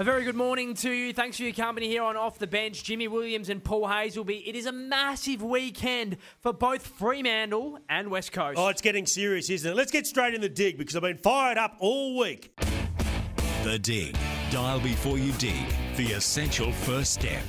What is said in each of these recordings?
A very good morning to you. Thanks for your company here on Off the Bench. Jimmy Williams and Paul Hasleby. It is a massive weekend for both Fremantle and West Coast. Oh, it's getting serious, isn't it? Let's get straight in the dig because I've been fired up all week. The Dig. Dial before you dig. The essential first step.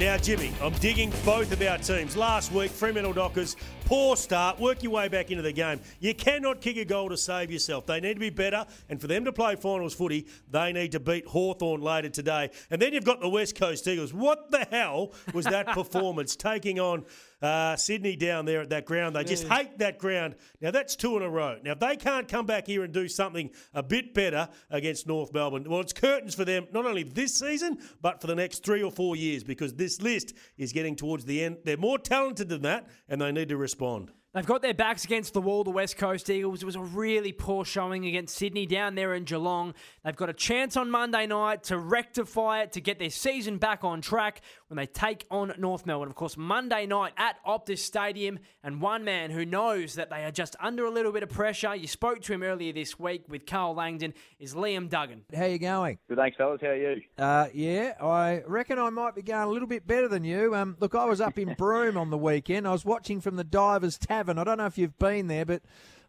Now, Jimmy, I'm digging both of our teams. Last week, Fremantle Dockers, poor start. Work your way back into the game. You cannot kick a goal to save yourself. They need to be better, and for them to play finals footy, they need to beat Hawthorn later today. And then you've got the West Coast Eagles. What the hell was that performance taking on uh, Sydney down there at that ground? They just hate that ground. Now, that's two in a row. Now, if they can't come back here and do something a bit better against North Melbourne, well, it's curtains for them, not only this season, but for the next three or four years, because this list is getting towards the end. They're more talented than that, and they need to respond. They've got their backs against the wall, the West Coast Eagles. It was a really poor showing against Sydney down there in Geelong. They've got a chance on Monday night to rectify it, to get their season back on track when they take on North Melbourne. Of course, Monday night at Optus Stadium, and one man who knows that they are just under a little bit of pressure, you spoke to him earlier this week with Karl Langdon, is Liam Duggan. How you going? Good, thanks, fellas. How are you? Uh, yeah, I reckon I might be going a little bit better than you. Um, look, I was up in Broome on the weekend. I was watching from the Divers Tavern. I don't know if you've been there, but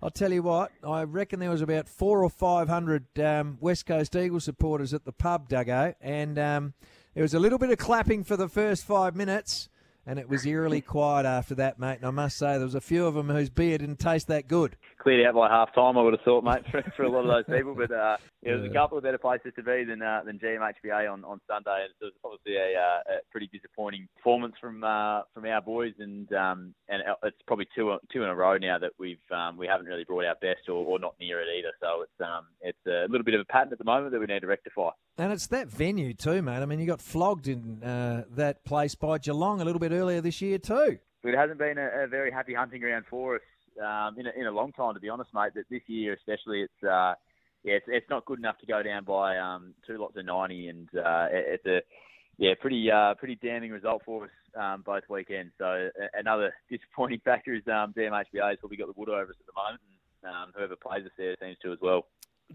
I'll tell you what. I reckon there was about four or five hundred um, West Coast Eagles supporters at the pub, Duggo, and um, there was a little bit of clapping for the first five minutes. And it was eerily quiet after that, mate. And I must say, there was a few of them whose beer didn't taste that good. Cleared out by half time, I would have thought, mate, for, for a lot of those people. But uh, yeah, there's a couple of better places to be than uh, than GMHBA on, on Sunday. And it was obviously a, uh, a pretty disappointing performance from uh, from our boys, and um, and it's probably two two in a row now that we've um, we haven't really brought our best or, or not near it either. So it's um, it's a little bit of a pattern at the moment that we need to rectify. And it's that venue too, mate. I mean, you got flogged in uh, that place by Geelong a little bit earlier this year too. It hasn't been a, a very happy hunting ground for us um, in, a, in a long time, to be honest, mate. But this year especially, it's uh, yeah, it's, it's not good enough to go down by um, two lots of ninety, and uh, it, it's a yeah, pretty uh, pretty damning result for us um, both weekends. So a- another disappointing factor is um, GMHBA has probably got the wood over us at the moment, and um, whoever plays us there seems to as well.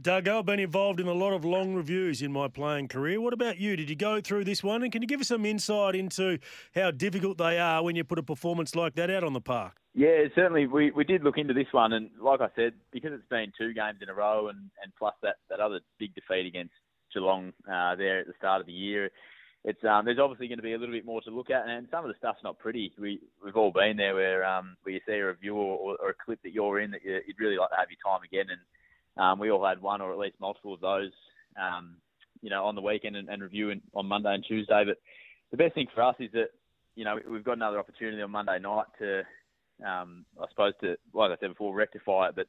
Doug, I've been involved in a lot of long reviews in my playing career. What about you? Did you go through this one? And can you give us some insight into how difficult they are when you put a performance like that out on the park? Yeah, certainly. We, we did look into this one, and like I said, because it's been two games in a row, and, and plus that, that other big defeat against Geelong uh, there at the start of the year, it's um, there's obviously going to be a little bit more to look at, and some of the stuff's not pretty. We we've all been there where um, where you see a review or, or a clip that you're in that you, you'd really like to have your time again, and um, we all had one or at least multiple of those, um, you know, on the weekend and, and review on Monday and Tuesday. But the best thing for us is that you know we've got another opportunity on Monday night to, um, I suppose, to like I said before, rectify it. But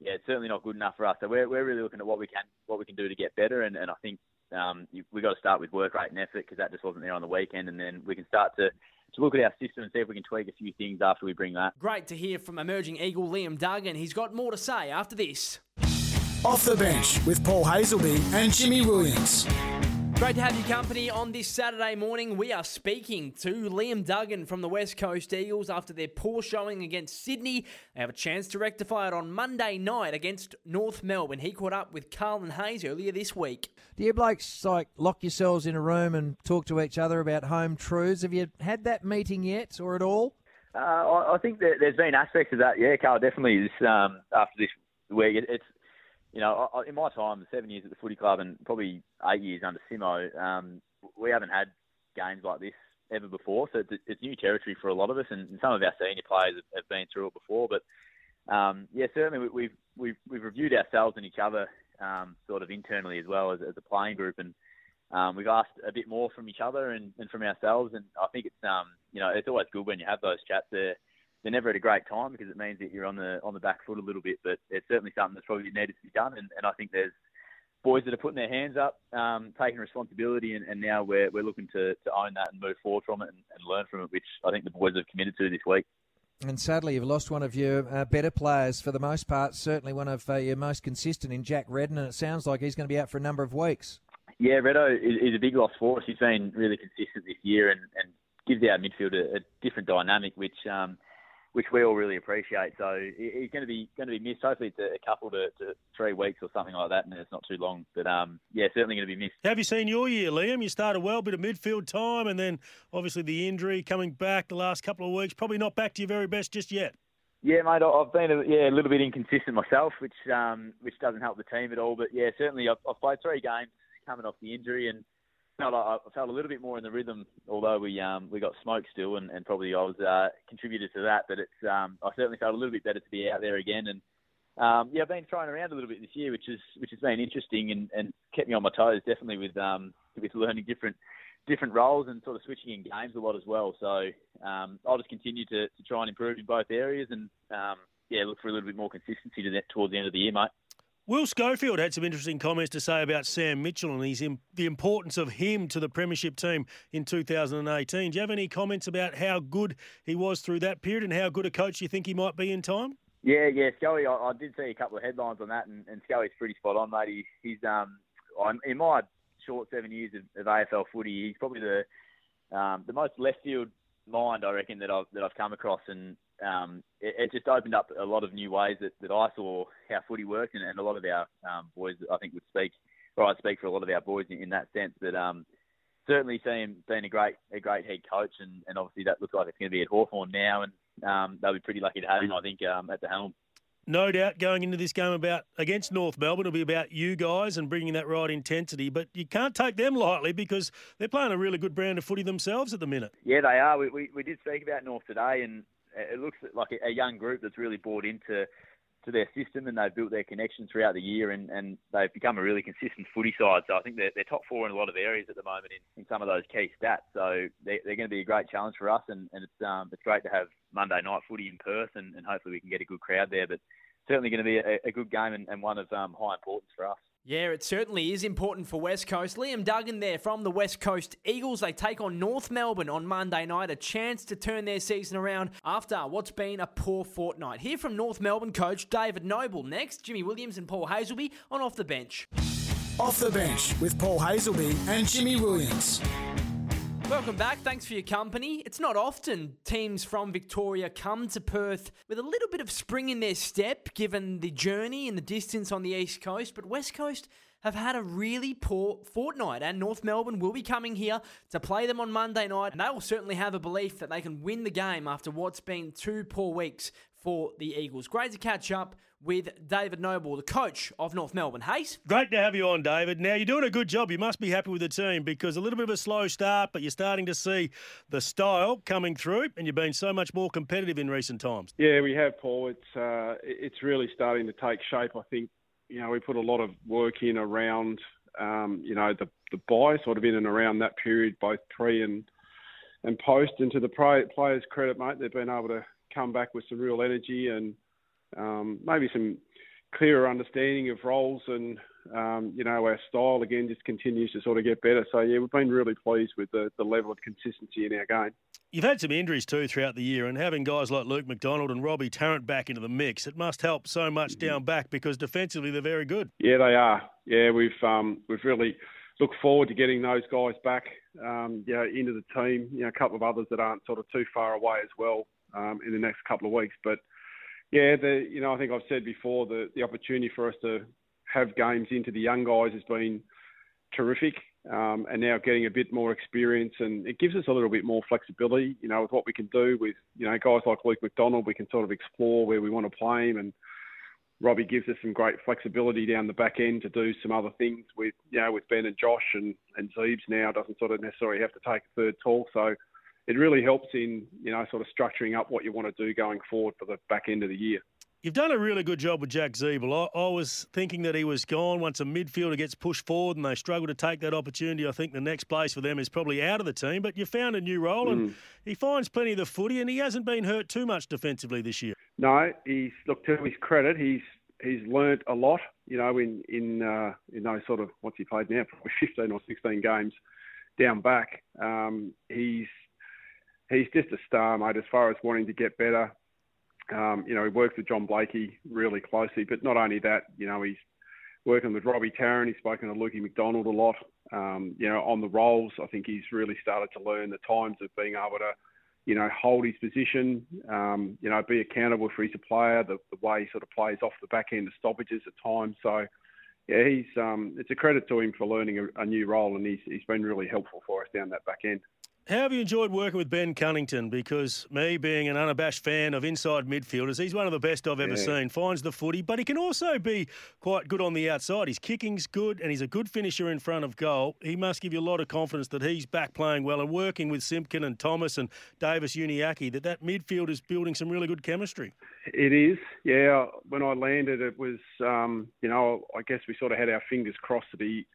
yeah, it's certainly not good enough for us. So we're we're really looking at what we can what we can do to get better, and, and I think um, we've got to start with work rate and effort because that just wasn't there on the weekend, and then we can start to to look at our system and see if we can tweak a few things after we bring that. Great to hear from emerging Eagle Liam Duggan. He's got more to say after this. Off the bench with Paul Hasleby and Jimmy Williams. Great to have your company on this Saturday morning. We are speaking to Liam Duggan from the West Coast Eagles after their poor showing against Sydney. They have a chance to rectify it on Monday night against North Melbourne. He caught up with Carlin Hayes earlier this week. Do you blokes like lock yourselves in a room and talk to each other about home truths? Have you had that meeting yet, or at all? Uh, I, I think that there's been aspects of that. Yeah, Karl, definitely. This, um, after this week, it, it's you know, I- in my time, seven years at the footy club and probably eight years under Simo, um, we haven't had games like this ever before. So it's, it's new territory for a lot of us, and, some of our senior players have, have been through it before. But um, yeah, certainly we, we've we've we've reviewed ourselves and each other um, sort of internally as well as, as a playing group, and um, we've asked a bit more from each other and, and from ourselves. And I think it's um, you know it's always good when you have those chats. They're they're never at a great time because it means that you're on the on the back foot a little bit. But it's certainly something that's probably needed to be done. And, and I think there's boys that are putting their hands up, um, taking responsibility, and, and now we're we're looking to, to own that and move forward from it and, and learn from it, which I think the boys have committed to this week. And sadly, you've lost one of your uh, better players for the most part. Certainly, one of uh, your most consistent in Jack Redden, and it sounds like he's going to be out for a number of weeks. Yeah, Reddo is, is a big loss for us. He's been really consistent this year and, and gives our midfield a, a different dynamic, which um, which we all really appreciate. So he's going to be going to be missed. Hopefully, it's a couple to, to three weeks or something like that, and it's not too long. But um, yeah, certainly going to be missed. Have you seen your year, Liam? You started well, bit of midfield time, and then obviously the injury coming back the last couple of weeks. Probably not back to your very best just yet. Yeah, mate, I've been a, yeah a little bit inconsistent myself, which um, which doesn't help the team at all. But yeah, certainly I've, I've played three games coming off the injury, and felt I felt a little bit more in the rhythm, although we um, we got smoked still, and, and probably I was uh, contributed to that. But it's um, I certainly felt a little bit better to be out there again, and um, yeah, I've been trying around a little bit this year, which is which has been interesting and, and kept me on my toes, definitely with um, with learning different different roles and sort of switching in games a lot as well. So um, I'll just continue to, to try and improve in both areas, and um, yeah, look for a little bit more consistency to that towards the end of the year, mate. Will Schofield had some interesting comments to say about Sam Mitchell and his, the importance of him to the Premiership team in 2018. Do you have any comments about how good he was through that period and how good a coach you think he might be in time? Yeah, yeah, Scully. I, I did see a couple of headlines on that, and, and Scully's pretty spot on, mate. He, he's um, in my short seven years of, of AFL footy, he's probably the um, the most left field mind I reckon that I've that I've come across, and um, it, it, just opened up a lot of new ways that, that I saw how footy worked, and, and a lot of our um, boys, I think, would speak, or I'd speak for a lot of our boys in, in that sense. But um, certainly see him being a great a great head coach, and, and obviously that looks like it's going to be at Hawthorn now, and um, they'll be pretty lucky to have him, I think, um, at the helm. No doubt going into this game about against North Melbourne, it'll be about you guys and bringing that right intensity. But you can't take them lightly because they're playing a really good brand of footy themselves at the minute. Yeah, they are. We, we, we did speak about North today, and it looks like a young group that's really bought into to their system and they've built their connections throughout the year and, and they've become a really consistent footy side. So I think they're, they're top four in a lot of areas at the moment in, in some of those key stats. So they're, they're going to be a great challenge for us and, and it's um, it's great to have Monday night footy in Perth and, and hopefully we can get a good crowd there. But certainly going to be a, a good game and, and one of um, high importance for us. Yeah, it certainly is important for West Coast. Liam Duggan there from the West Coast Eagles. They take on North Melbourne on Monday night, a chance to turn their season around after what's been a poor fortnight. Here from North Melbourne coach David Noble next. Jimmy Williams and Paul Hasleby on Off the Bench. Off the Bench with Paul Hasleby and Jimmy Williams. Welcome back. Thanks for your company. It's not often teams from Victoria come to Perth with a little bit of spring in their step, given the journey and the distance on the East Coast, but West Coast have had a really poor fortnight, and North Melbourne will be coming here to play them on Monday night, and they will certainly have a belief that they can win the game after what's been two poor weeks for the Eagles. Great to catch up with David Noble, the coach of North Melbourne. Hayes? Great to have you on, David. Now, you're doing a good job. You must be happy with the team because a little bit of a slow start, but you're starting to see the style coming through, and you've been so much more competitive in recent times. Yeah, we have, Paul. It's uh, it's really starting to take shape. I think you know we put a lot of work in around um, you know the the bye sort of in and around that period, both pre and and post. And to the players' credit, mate, they've been able to come back with some real energy and um, maybe some clearer understanding of roles and um, you know our style again just continues to sort of get better. So yeah, we've been really pleased with the, the level of consistency in our game. You've had some injuries too throughout the year, and having guys like Luke McDonald and Robbie Tarrant back into the mix, it must help so much mm-hmm. down back because defensively they're very good. Yeah, they are. Yeah, we've um, we've really looked forward to getting those guys back, um, you know, into the team. You know, a couple of others that aren't sort of too far away as well um, in the next couple of weeks, but yeah, the you know I think I've said before the the opportunity for us to have games into the young guys has been terrific, um, and now getting a bit more experience and it gives us a little bit more flexibility. You know, with what we can do with you know guys like Luke McDonald, we can sort of explore where we want to play him, and Robbie gives us some great flexibility down the back end to do some other things with you know with Ben and Josh and and Zeebs now. Doesn't sort of necessarily have to take a third tall, so it really helps in you know sort of structuring up what you want to do going forward for the back end of the year. You've done a really good job with Jack Ziebell. I, I, was thinking that he was gone once a midfielder gets pushed forward and they struggle to take that opportunity. I think the next place for them is probably out of the team, but you found a new role mm. and he finds plenty of the footy and he hasn't been hurt too much defensively this year. No, he's look to his credit, he's he's learnt a lot. You know, in in uh, in those sort of what's he played now, probably 15 or 16 games down back. Um, he's he's just a star, mate. As far as wanting to get better, um, you know, he works with John Blakey really closely. But not only that, you know, he's working with Robbie Tarrant. He's spoken to Lukey McDonald a lot. Um, you know, on the roles, I think he's really started to learn the times of being able to, you know, hold his position. Um, you know, be accountable for his player, the, the way he sort of plays off the back end of stoppages at times. So. Yeah, he's um, it's a credit to him for learning a, a new role, and he's he's been really helpful for us down that back end. How have you enjoyed working with Ben Cunnington? Because me, being an unabashed fan of inside midfielders, he's one of the best I've ever yeah. seen. Finds the footy, but he can also be quite good on the outside. His kicking's good, and he's a good finisher in front of goal. He must give you a lot of confidence that he's back playing well and working with Simpkin and Thomas and Davies-Uniacke. That that midfield is building some really good chemistry. It is, yeah. When I landed, it was, um, you know, I guess we sort of had our fingers crossed that he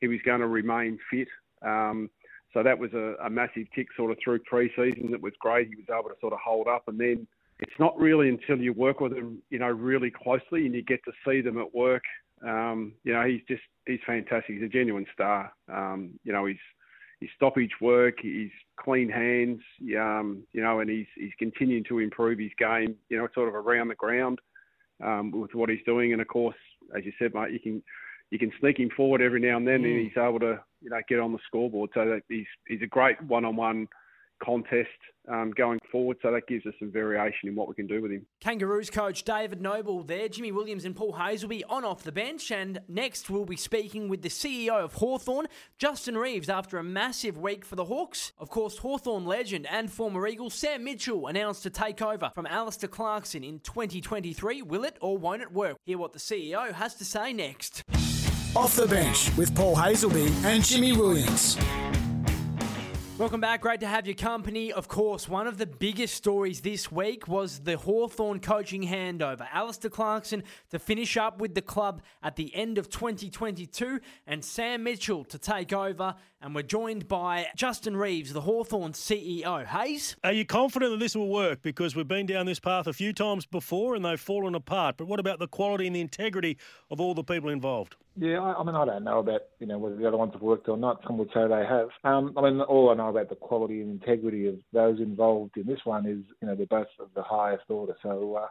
he was going to remain fit. Um, so that was a, a massive tick sort of through pre-season. That was great. He was able to sort of hold up, and then it's not really until you work with him, you know, really closely and you get to see them at work. Um, you know, he's just he's fantastic. He's a genuine star. Um, you know, he's his stoppage work, his clean hands, um, you know, and he's he's continuing to improve his game, you know, sort of around the ground um, with what he's doing. And of course, as you said, mate, you can you can sneak him forward every now and then, mm. and he's able to you know get on the scoreboard. So that he's he's a great one-on-one contest um, going forward. So that gives us some variation in what we can do with him. Kangaroos coach David Noble there, Jimmy Williams and Paul Hayes will be on off the bench. And next we'll be speaking with the CEO of Hawthorn, Justin Reeves, after a massive week for the Hawks. Of course, Hawthorn legend and former Eagle Sam Mitchell announced to take over from Alastair Clarkson in 2023. Will it or won't it work? Hear what the CEO has to say next. Off the bench with Paul Hasleby and Jimmy Williams. Welcome back. Great to have your company. Of course, one of the biggest stories this week was the Hawthorn coaching handover. Alastair Clarkson to finish up with the club at the end of 2022 and Sam Mitchell to take over. And we're joined by Justin Reeves, the Hawthorn CEO. Hayes? Are you confident that this will work? Because we've been down this path a few times before and they've fallen apart. But what about the quality and the integrity of all the people involved? Yeah, I, I mean, I don't know about you know whether the other ones have worked or not. Some would say they have. Um, I mean, all I know about the quality and integrity of those involved in this one is you know they're both of the highest order. So. Uh,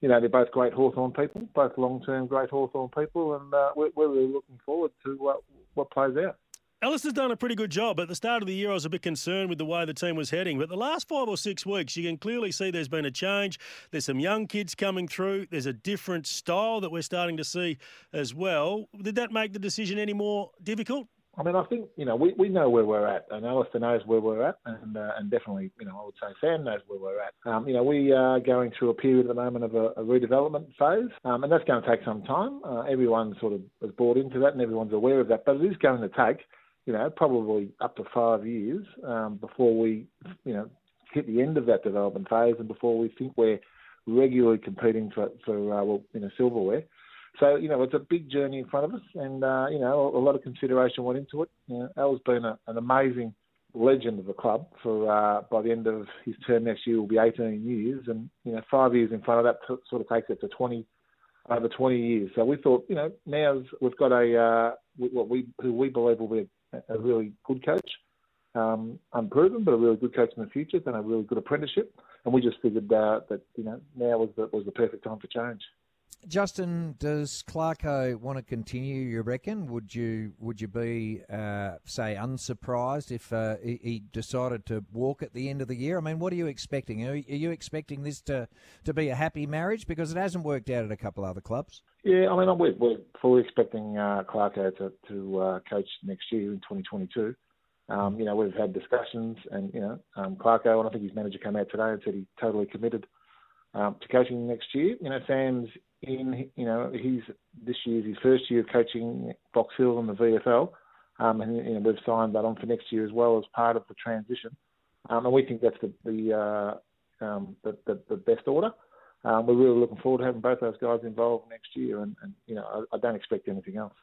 you know, they're both great Hawthorn people, both long-term great Hawthorn people, and uh, we're, we're, really looking forward to uh, what plays out. Ellis has done a pretty good job. At the start of the year, I was a bit concerned with the way the team was heading. But the last five or six weeks, you can clearly see there's been a change. There's some young kids coming through. There's a different style that we're starting to see as well. Did that make the decision any more difficult? I mean, I think you know we, we know where we're at, and Alastair knows where we're at, and uh, and definitely you know I would say Sam knows where we're at. Um, you know we are going through a period at the moment of a, a redevelopment phase, um, and that's going to take some time. Uh, everyone sort of has bought into that, and everyone's aware of that, but it is going to take you know, probably up to five years um, before we, you know, hit the end of that development phase and before we think we're regularly competing for, for uh, well, you know, silverware. So, you know, it's a big journey in front of us and, uh, you know, a, lot of consideration went into it. You know, Al's been a, an amazing legend of the club for, uh, by the end of his term next year will be 18 years and, you know, five years in front of that t- sort of takes it to 20, over 20 years. So we thought, you know, now we've got a, uh, what we, who we believe will be a really good coach, um, unproven, but a really good coach in the future, done a really good apprenticeship, and we just figured uh, that you know now was the, was the perfect time for change. Justin, does Clarko want to continue? You reckon? Would you would you be uh, say unsurprised if uh, he decided to walk at the end of the year? I mean, what are you expecting? Are you expecting this to, to be a happy marriage because it hasn't worked out at a couple other clubs? Yeah, I mean, we're, we're fully expecting uh, Clarko to to uh, coach next year in 2022. Um, you know, we've had discussions, and you know, um, Clarko, and I think his manager came out today and said he's totally committed um, to coaching next year. You know, Sam's in, you know, he's this year's his first year of coaching Box Hill in the VFL, um, and you know, we've signed that on for next year as well as part of the transition. um, and we think that's the the, uh, um, the, the, the best order. Um, we're really looking forward to having both those guys involved next year, and, and you know I, I don't expect anything else.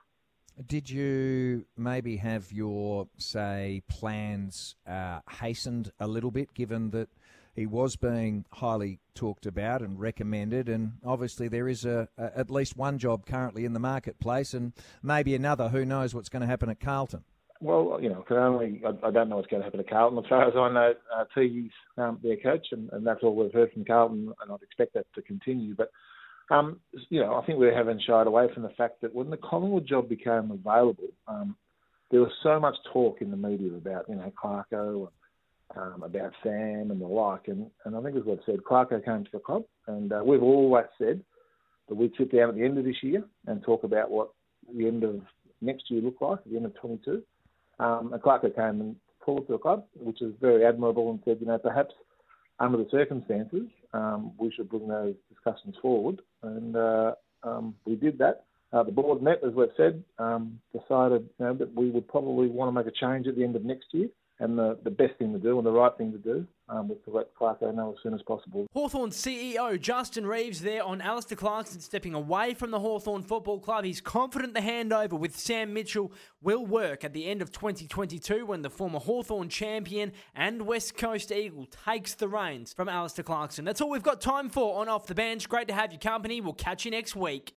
Did you maybe have your, say, plans uh, hastened a little bit, given that he was being highly talked about and recommended, and obviously there is a, a, at least one job currently in the marketplace, and maybe another. Who knows what's going to happen at Carlton? Well, you know, can only I, I, don't know what's going to happen to Carlton. As far as I know, uh, um, their coach, and, and that's all we've heard from Carlton, and I'd expect that to continue. But um, you know, I think we haven't shied away from the fact that when the Collingwood job became available, um, there was so much talk in the media about, you know, Clarko and um, about Sam and the like. And, and I think as we've said, Clarko came to the club, and uh, we've always said that we'd sit down at the end of this year and talk about what the end of next year looked like, at the end of 22. Um, and Clarko came and pulled to the club, which is very admirable, and said, you know, perhaps under the circumstances, um, we should bring those discussions forward. And uh, um, we did that. Uh, the board met, as we've said, um, decided you know, that we would probably want to make a change at the end of next year. And the, the best thing to do and the right thing to do um, was to let Clarko know as soon as possible. Hawthorn CEO Justin Reeves there on Alastair Clarkson stepping away from the Hawthorn Football Club. He's confident the handover with Sam Mitchell will work at the end of 2022 when the former Hawthorn champion and West Coast Eagle takes the reins from Alastair Clarkson. That's all we've got time for on Off the Bench. Great to have your company. We'll catch you next week.